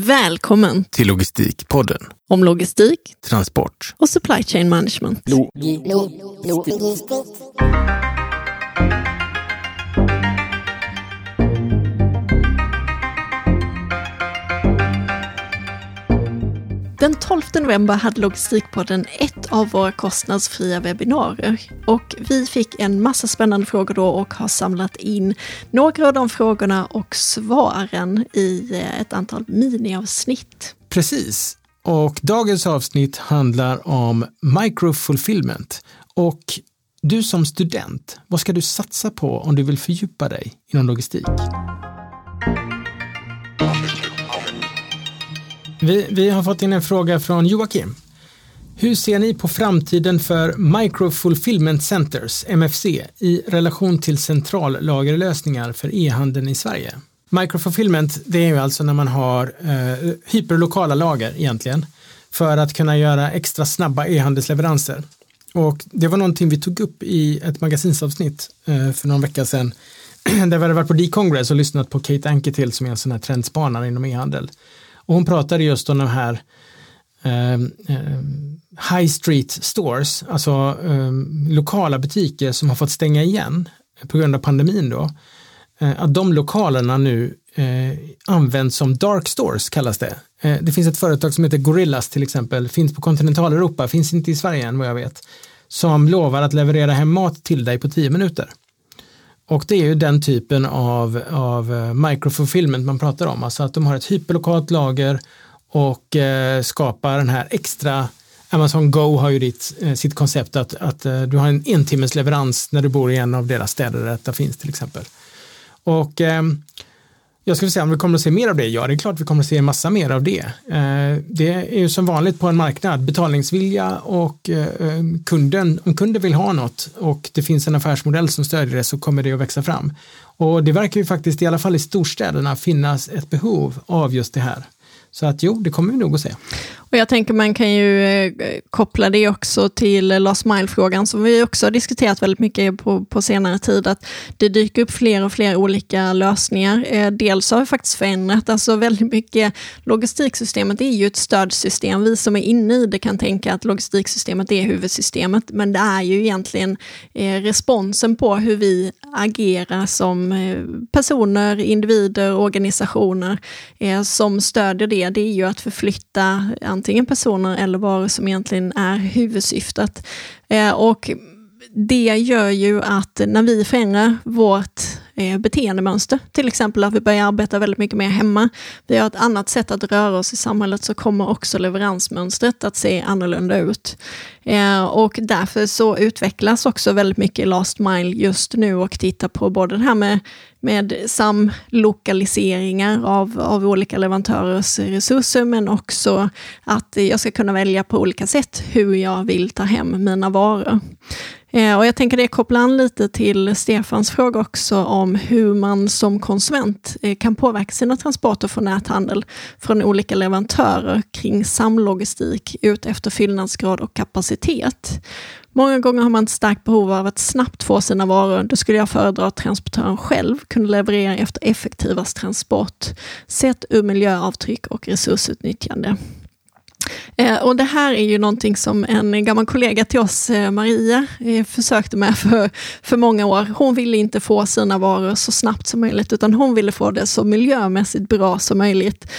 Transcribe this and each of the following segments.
Välkommen till Logistikpodden. om logistik Transport. och supply chain management. Den 12 november hade Logistikpodden ett av våra kostnadsfria webbinarier och vi fick en massa spännande frågor då och har samlat in några av de frågorna och svaren i eh, ett antal miniavsnitt. Precis. Och dagens avsnitt handlar om microfulfillment. Och du som student, vad ska du satsa på om du vill fördjupa dig inom logistik? Vi, vi har fått in en fråga från Joakim. Hur ser ni på framtiden för Micro-Fulfillment Centers, MFC, i relation till centrallagerlösningar för e-handeln i Sverige? Micro-Fulfillment, det är ju alltså när man har eh, hyperlokala lager egentligen för att kunna göra extra snabba e-handelsleveranser. Och det var någonting vi tog upp i ett magasinsavsnitt eh, för någon vecka sedan där vi hade varit på D-Congress och lyssnat på Kate Anketil som är en sån här trendspanare inom e-handel. Och hon pratade just om de här eh, high street stores, alltså eh, lokala butiker som har fått stänga igen på grund av pandemin då. Eh, att de lokalerna nu eh, används som dark stores kallas det. Eh, det finns ett företag som heter Gorillas till exempel, finns på kontinentaleuropa, finns inte i Sverige än vad jag vet, som lovar att leverera hem mat till dig på tio minuter. Och det är ju den typen av, av eh, microfulfillment man pratar om, alltså att de har ett hyperlokalt lager och eh, skapar den här extra Amazon Go har ju ditt, eh, sitt koncept att, att eh, du har en en timmes leverans när du bor i en av deras städer där detta finns till exempel. Och eh, jag skulle säga om vi kommer att se mer av det, ja det är klart vi kommer att se en massa mer av det. Eh, det är ju som vanligt på en marknad, betalningsvilja och eh, eh, kunden, om kunden vill ha något och det finns en affärsmodell som stödjer det så kommer det att växa fram. Och det verkar ju faktiskt i alla fall i storstäderna finnas ett behov av just det här. Så att jo, det kommer vi nog att se. Och jag tänker man kan ju eh, koppla det också till last mile-frågan som vi också har diskuterat väldigt mycket på, på senare tid, att det dyker upp fler och fler olika lösningar. Eh, dels har vi faktiskt förändrat, alltså väldigt mycket, logistiksystemet är ju ett stödsystem. Vi som är inne i det kan tänka att logistiksystemet är huvudsystemet, men det är ju egentligen eh, responsen på hur vi agera som eh, personer, individer, organisationer eh, som stödjer det. Det är ju att förflytta antingen personer eller varor som egentligen är huvudsyftet. Eh, och det gör ju att när vi förändrar vårt eh, beteendemönster, till exempel att vi börjar arbeta väldigt mycket mer hemma, vi har ett annat sätt att röra oss i samhället, så kommer också leveransmönstret att se annorlunda ut. Eh, och därför så utvecklas också väldigt mycket last mile just nu och tittar på både det här med, med samlokaliseringar av, av olika leverantörers resurser, men också att jag ska kunna välja på olika sätt hur jag vill ta hem mina varor. Eh, och jag tänker det kopplar an lite till Stefans fråga också om hur man som konsument eh, kan påverka sina transporter från näthandel från olika leverantörer kring samlogistik ut efter fyllnadsgrad och kapacitet. Många gånger har man ett starkt behov av att snabbt få sina varor. Då skulle jag föredra att transportören själv kunde leverera efter effektivast transport, sett ur miljöavtryck och resursutnyttjande. Eh, och det här är ju någonting som en gammal kollega till oss, eh, Maria, eh, försökte med för, för många år. Hon ville inte få sina varor så snabbt som möjligt, utan hon ville få det så miljömässigt bra som möjligt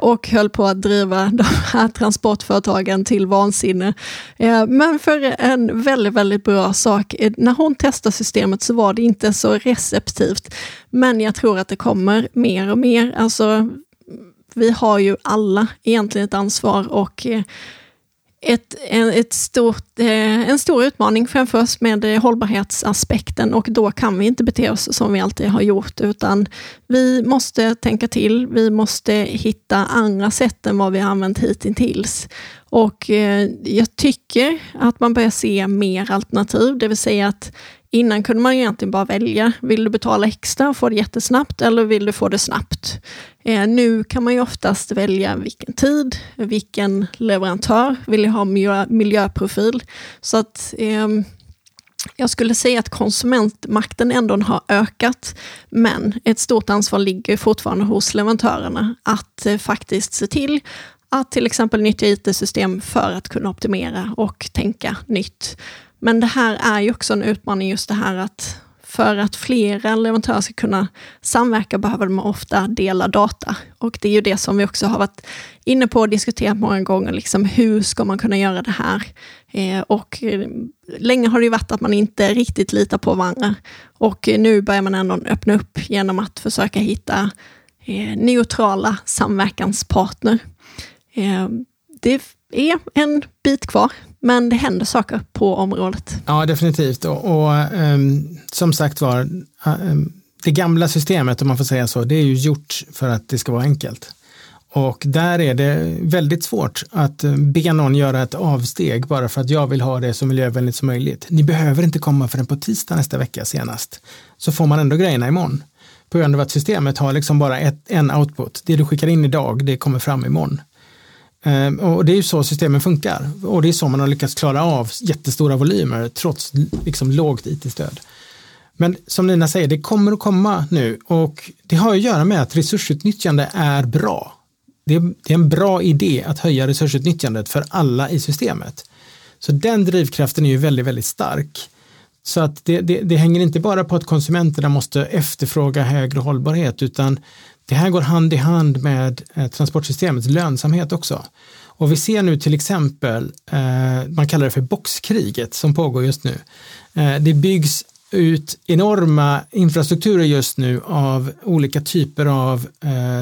och höll på att driva de här transportföretagen till vansinne. Men för en väldigt, väldigt bra sak. När hon testade systemet så var det inte så receptivt, men jag tror att det kommer mer och mer. Alltså, vi har ju alla egentligen ett ansvar och eh, ett, en, ett stort, eh, en stor utmaning framför oss med eh, hållbarhetsaspekten och då kan vi inte bete oss som vi alltid har gjort utan vi måste tänka till, vi måste hitta andra sätt än vad vi har använt hittills. Och jag tycker att man börjar se mer alternativ, det vill säga att Innan kunde man egentligen bara välja, vill du betala extra och få det jättesnabbt eller vill du få det snabbt? Eh, nu kan man ju oftast välja vilken tid, vilken leverantör, vill jag ha miljö, miljöprofil? Så att eh, jag skulle säga att konsumentmakten ändå har ökat, men ett stort ansvar ligger fortfarande hos leverantörerna att eh, faktiskt se till att till exempel nyttja IT-system för att kunna optimera och tänka nytt. Men det här är ju också en utmaning, just det här att för att flera leverantörer ska kunna samverka behöver de ofta dela data. Och det är ju det som vi också har varit inne på och diskuterat många gånger. Liksom, hur ska man kunna göra det här? Eh, och länge har det ju varit att man inte riktigt litar på varandra. Och nu börjar man ändå öppna upp genom att försöka hitta eh, neutrala samverkanspartner. Eh, det är en bit kvar, men det händer saker på området. Ja, definitivt. Och, och um, som sagt var, um, det gamla systemet, om man får säga så, det är ju gjort för att det ska vara enkelt. Och där är det väldigt svårt att eh, be någon göra ett avsteg bara för att jag vill ha det så miljövänligt som möjligt. Ni behöver inte komma förrän på tisdag nästa vecka senast. Så får man ändå grejerna imorgon. På grund av att systemet har liksom bara ett, en output. Det du skickar in idag, det kommer fram imorgon. Ehm, och det är ju så systemen funkar och det är så man har lyckats klara av jättestora volymer trots liksom lågt IT-stöd. Men som Nina säger, det kommer att komma nu och det har att göra med att resursutnyttjande är bra. Det är, det är en bra idé att höja resursutnyttjandet för alla i systemet. Så den drivkraften är ju väldigt, väldigt stark. Så att det, det, det hänger inte bara på att konsumenterna måste efterfråga högre hållbarhet utan det här går hand i hand med eh, transportsystemets lönsamhet också. Och vi ser nu till exempel, eh, man kallar det för boxkriget som pågår just nu. Eh, det byggs ut enorma infrastrukturer just nu av olika typer av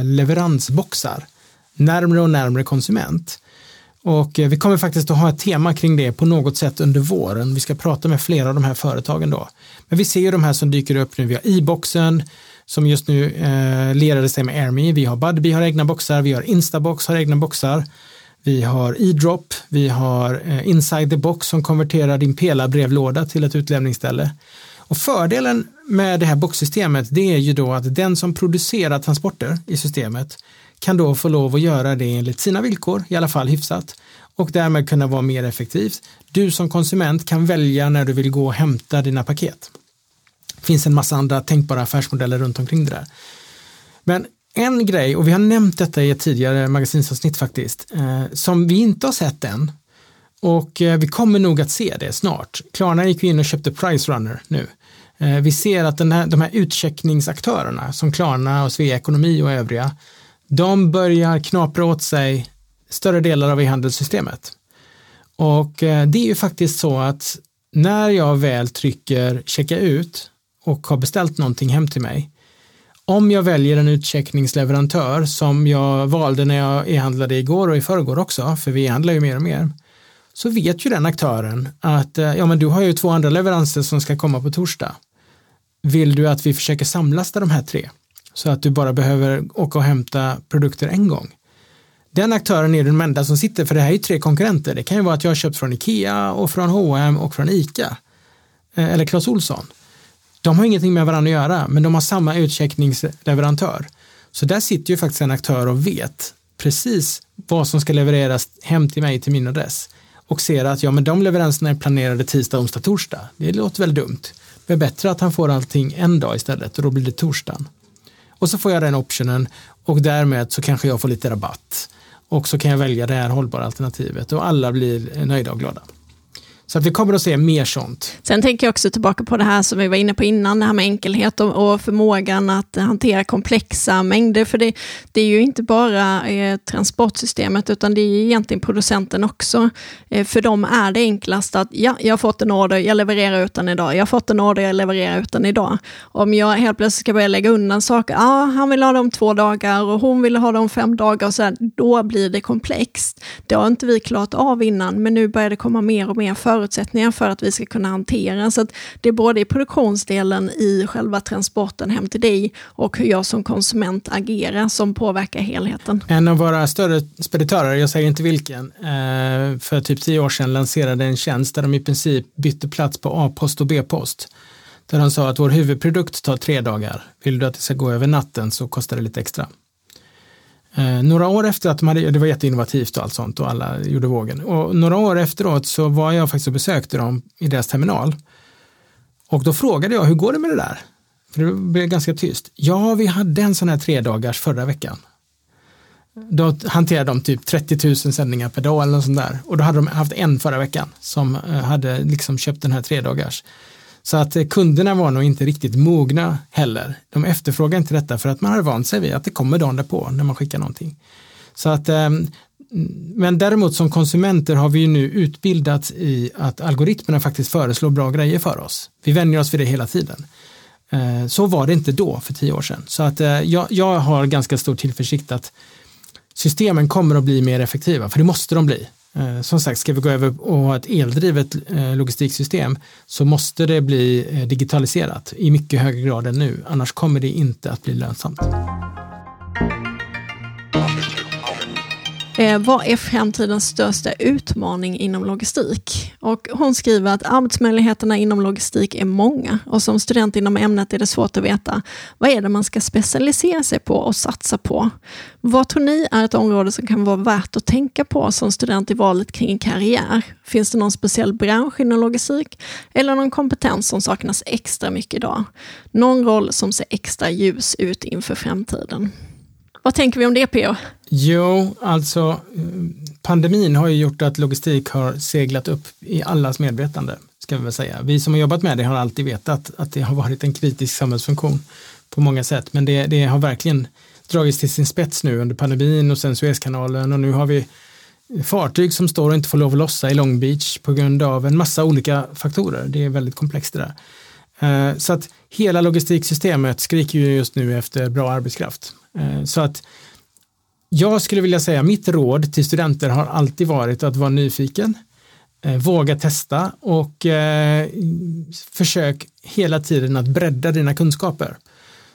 leveransboxar närmre och närmre konsument. Och vi kommer faktiskt att ha ett tema kring det på något sätt under våren. Vi ska prata med flera av de här företagen då. Men vi ser ju de här som dyker upp nu. Vi har e-boxen, som just nu eh, lerade sig med AirMe. Vi har Budbee har egna boxar, vi har Instabox har egna boxar. Vi har eDrop, vi har eh, Inside the Box som konverterar din Pela-brevlåda till ett utlämningsställe. Och fördelen med det här boxsystemet det är ju då att den som producerar transporter i systemet kan då få lov att göra det enligt sina villkor, i alla fall hyfsat, och därmed kunna vara mer effektivt. Du som konsument kan välja när du vill gå och hämta dina paket. Det finns en massa andra tänkbara affärsmodeller runt omkring det där. Men en grej, och vi har nämnt detta i ett tidigare magasinsavsnitt faktiskt, eh, som vi inte har sett än och eh, vi kommer nog att se det snart. Klarna gick in och köpte Price Runner nu. Eh, vi ser att den här, de här utcheckningsaktörerna som Klarna och Svea Ekonomi och övriga, de börjar knapra åt sig större delar av e-handelssystemet. Och eh, det är ju faktiskt så att när jag väl trycker checka ut och har beställt någonting hem till mig, om jag väljer en utcheckningsleverantör som jag valde när jag e-handlade igår och i förrgår också, för vi e-handlar ju mer och mer, så vet ju den aktören att eh, ja, men du har ju två andra leveranser som ska komma på torsdag. Vill du att vi försöker samlasta de här tre så att du bara behöver åka och hämta produkter en gång? Den aktören är den enda som sitter, för det här är ju tre konkurrenter. Det kan ju vara att jag har köpt från Ikea och från H&M och från Ica eh, eller Clas Ohlson. De har ingenting med varandra att göra, men de har samma utcheckningsleverantör. Så där sitter ju faktiskt en aktör och vet precis vad som ska levereras hem till mig till min adress och ser att ja, men de leveranserna är planerade tisdag, onsdag, torsdag. Det låter väl dumt. Det är bättre att han får allting en dag istället och då blir det torsdagen. Och så får jag den optionen och därmed så kanske jag får lite rabatt och så kan jag välja det här hållbara alternativet och alla blir nöjda och glada. Så att vi kommer att se mer sånt. Sen tänker jag också tillbaka på det här som vi var inne på innan, det här med enkelhet och, och förmågan att hantera komplexa mängder. För det, det är ju inte bara eh, transportsystemet, utan det är egentligen producenten också. Eh, för dem är det enklast att, ja, jag har fått en order, jag levererar ut den idag. Jag har fått en order, jag levererar ut den idag. Om jag helt plötsligt ska börja lägga undan saker, ja, han vill ha dem två dagar och hon vill ha dem fem dagar, och så här, då blir det komplext. Det har inte vi klarat av innan, men nu börjar det komma mer och mer för förutsättningar för att vi ska kunna hantera. Så att det är både i produktionsdelen, i själva transporten hem till dig och hur jag som konsument agerar som påverkar helheten. En av våra större speditörer, jag säger inte vilken, eh, för typ tio år sedan lanserade en tjänst där de i princip bytte plats på A-post och B-post. Där de sa att vår huvudprodukt tar tre dagar. Vill du att det ska gå över natten så kostar det lite extra. Eh, några år efter att de hade, det var jätteinnovativt och allt sånt och alla gjorde vågen. Och några år efteråt så var jag faktiskt och besökte dem i deras terminal. Och då frågade jag, hur går det med det där? För det blev ganska tyst. Ja, vi hade en sån här tre dagars förra veckan. Då hanterade de typ 30 000 sändningar per dag eller något sånt där. Och då hade de haft en förra veckan som eh, hade liksom köpt den här tre dagars. Så att eh, kunderna var nog inte riktigt mogna heller. De efterfrågade inte detta för att man hade vant sig vid att det kommer dagen därpå när man skickar någonting. Så att, eh, men däremot som konsumenter har vi ju nu utbildats i att algoritmerna faktiskt föreslår bra grejer för oss. Vi vänjer oss vid det hela tiden. Eh, så var det inte då för tio år sedan. Så att jag, jag har ganska stor tillförsikt att systemen kommer att bli mer effektiva, för det måste de bli. Eh, som sagt, ska vi gå över och ha ett eldrivet eh, logistiksystem så måste det bli eh, digitaliserat i mycket högre grad än nu, annars kommer det inte att bli lönsamt. Eh, vad är framtidens största utmaning inom logistik? Och hon skriver att arbetsmöjligheterna inom logistik är många och som student inom ämnet är det svårt att veta vad är det man ska specialisera sig på och satsa på. Vad tror ni är ett område som kan vara värt att tänka på som student i valet kring karriär? Finns det någon speciell bransch inom logistik eller någon kompetens som saknas extra mycket idag? Någon roll som ser extra ljus ut inför framtiden? Vad tänker vi om det, P.O.? Jo, alltså eh, pandemin har ju gjort att logistik har seglat upp i allas medvetande, ska vi väl säga. Vi som har jobbat med det har alltid vetat att det har varit en kritisk samhällsfunktion på många sätt, men det, det har verkligen dragits till sin spets nu under pandemin och sen Suezkanalen och nu har vi fartyg som står och inte får lov att lossa i Long Beach på grund av en massa olika faktorer. Det är väldigt komplext det där. Eh, så att hela logistiksystemet skriker ju just nu efter bra arbetskraft. Eh, så att jag skulle vilja säga mitt råd till studenter har alltid varit att vara nyfiken, eh, våga testa och eh, försök hela tiden att bredda dina kunskaper.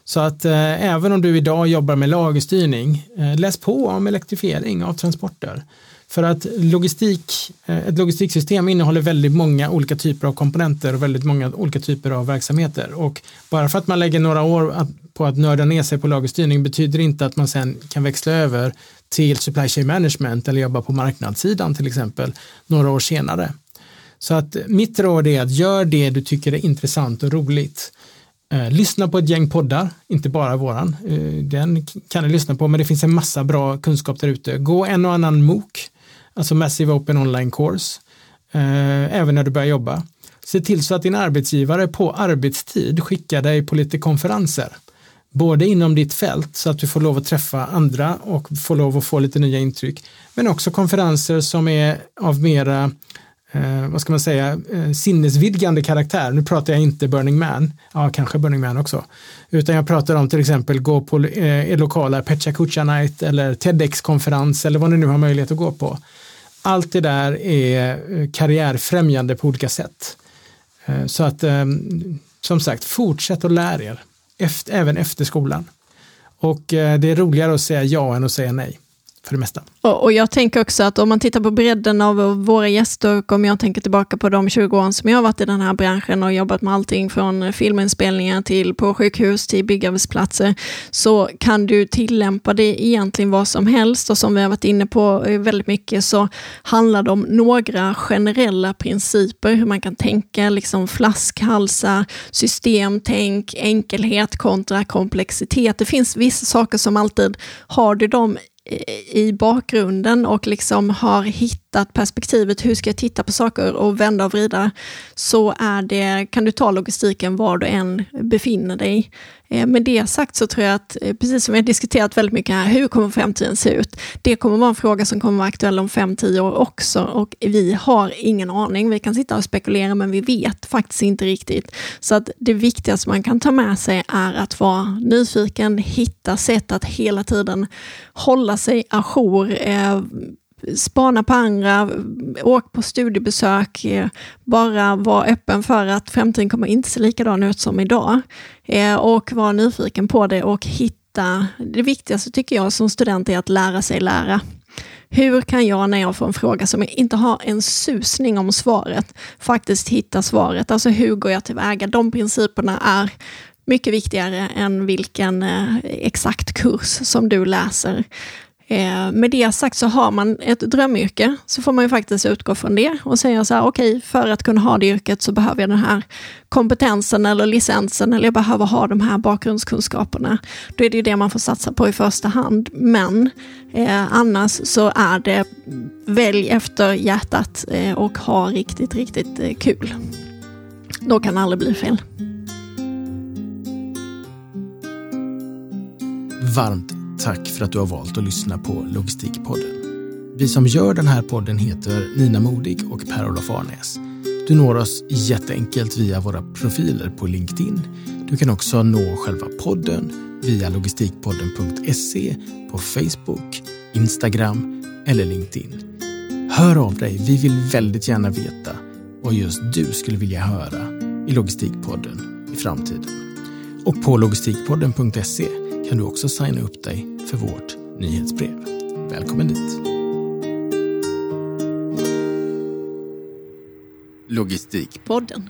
Så att även om du idag jobbar med lagerstyrning, läs på om elektrifiering av transporter. För att logistik, ett logistiksystem innehåller väldigt många olika typer av komponenter och väldigt många olika typer av verksamheter. Och bara för att man lägger några år på att nörda ner sig på lagerstyrning betyder inte att man sen kan växla över till supply chain management eller jobba på marknadssidan till exempel några år senare. Så att mitt råd är att gör det du tycker är intressant och roligt. Eh, lyssna på ett gäng poddar, inte bara våran. Eh, den kan du lyssna på, men det finns en massa bra kunskap där ute. Gå en och annan MOOC, alltså Massive Open Online Course, eh, även när du börjar jobba. Se till så att din arbetsgivare på arbetstid skickar dig på lite konferenser både inom ditt fält så att du får lov att träffa andra och får lov att få lite nya intryck, men också konferenser som är av mera eh, vad ska man säga, eh, sinnesvidgande karaktär. Nu pratar jag inte Burning Man, ja kanske Burning Man också, utan jag pratar om till exempel gå på eh, lokala Pecha Kucha Night eller TEDx-konferens eller vad ni nu har möjlighet att gå på. Allt det där är eh, karriärfrämjande på olika sätt. Eh, så att eh, som sagt, fortsätt att lära er efter, även efter skolan. Och eh, det är roligare att säga ja än att säga nej för det mesta. Och, och, jag tänker också att om man tittar på bredden av våra gäster, och om jag tänker tillbaka på de 20 åren som jag har varit i den här branschen och jobbat med allting från filminspelningar till på sjukhus till byggarbetsplatser, så kan du tillämpa det egentligen vad som helst och som vi har varit inne på eh, väldigt mycket så handlar det om några generella principer hur man kan tänka, liksom flaskhalsar, systemtänk, enkelhet kontra komplexitet. Det finns vissa saker som alltid, har du dem i bakgrunden och liksom har hittat perspektivet, hur ska jag titta på saker och vända och vrida, så är det, kan du ta logistiken var du än befinner dig. Eh, med det sagt så tror jag att, eh, precis som vi har diskuterat väldigt mycket här, hur kommer framtiden se ut? Det kommer vara en fråga som kommer vara aktuell om 5-10 år också och vi har ingen aning. Vi kan sitta och spekulera men vi vet faktiskt inte riktigt. Så att det viktigaste man kan ta med sig är att vara nyfiken, hitta sätt att hela tiden hålla sig ajour, eh, spana på andra, åk på studiebesök, eh, bara vara öppen för att framtiden kommer inte se likadan ut som idag. Eh, och vara nyfiken på det och hitta, det viktigaste tycker jag som student är att lära sig lära. Hur kan jag när jag får en fråga som jag inte har en susning om svaret, faktiskt hitta svaret? Alltså hur går jag tillväga? De principerna är mycket viktigare än vilken eh, exakt kurs som du läser. Eh, med det sagt så har man ett drömyrke så får man ju faktiskt utgå från det och säga så här, okej, okay, för att kunna ha det yrket så behöver jag den här kompetensen eller licensen eller jag behöver ha de här bakgrundskunskaperna. Då är det ju det man får satsa på i första hand. Men eh, annars så är det välj efter hjärtat eh, och ha riktigt, riktigt eh, kul. Då kan det aldrig bli fel. Varmt tack för att du har valt att lyssna på Logistikpodden. Vi som gör den här podden heter Nina Modig och Per-Olof Arnäs. Du når oss jätteenkelt via våra profiler på LinkedIn. Du kan också nå själva podden via logistikpodden.se på Facebook, Instagram eller LinkedIn. Hör av dig, vi vill väldigt gärna veta vad just du skulle vilja höra i Logistikpodden i framtiden. Och på logistikpodden.se kan du också signa upp dig för vårt nyhetsbrev. Välkommen dit! Logistikpodden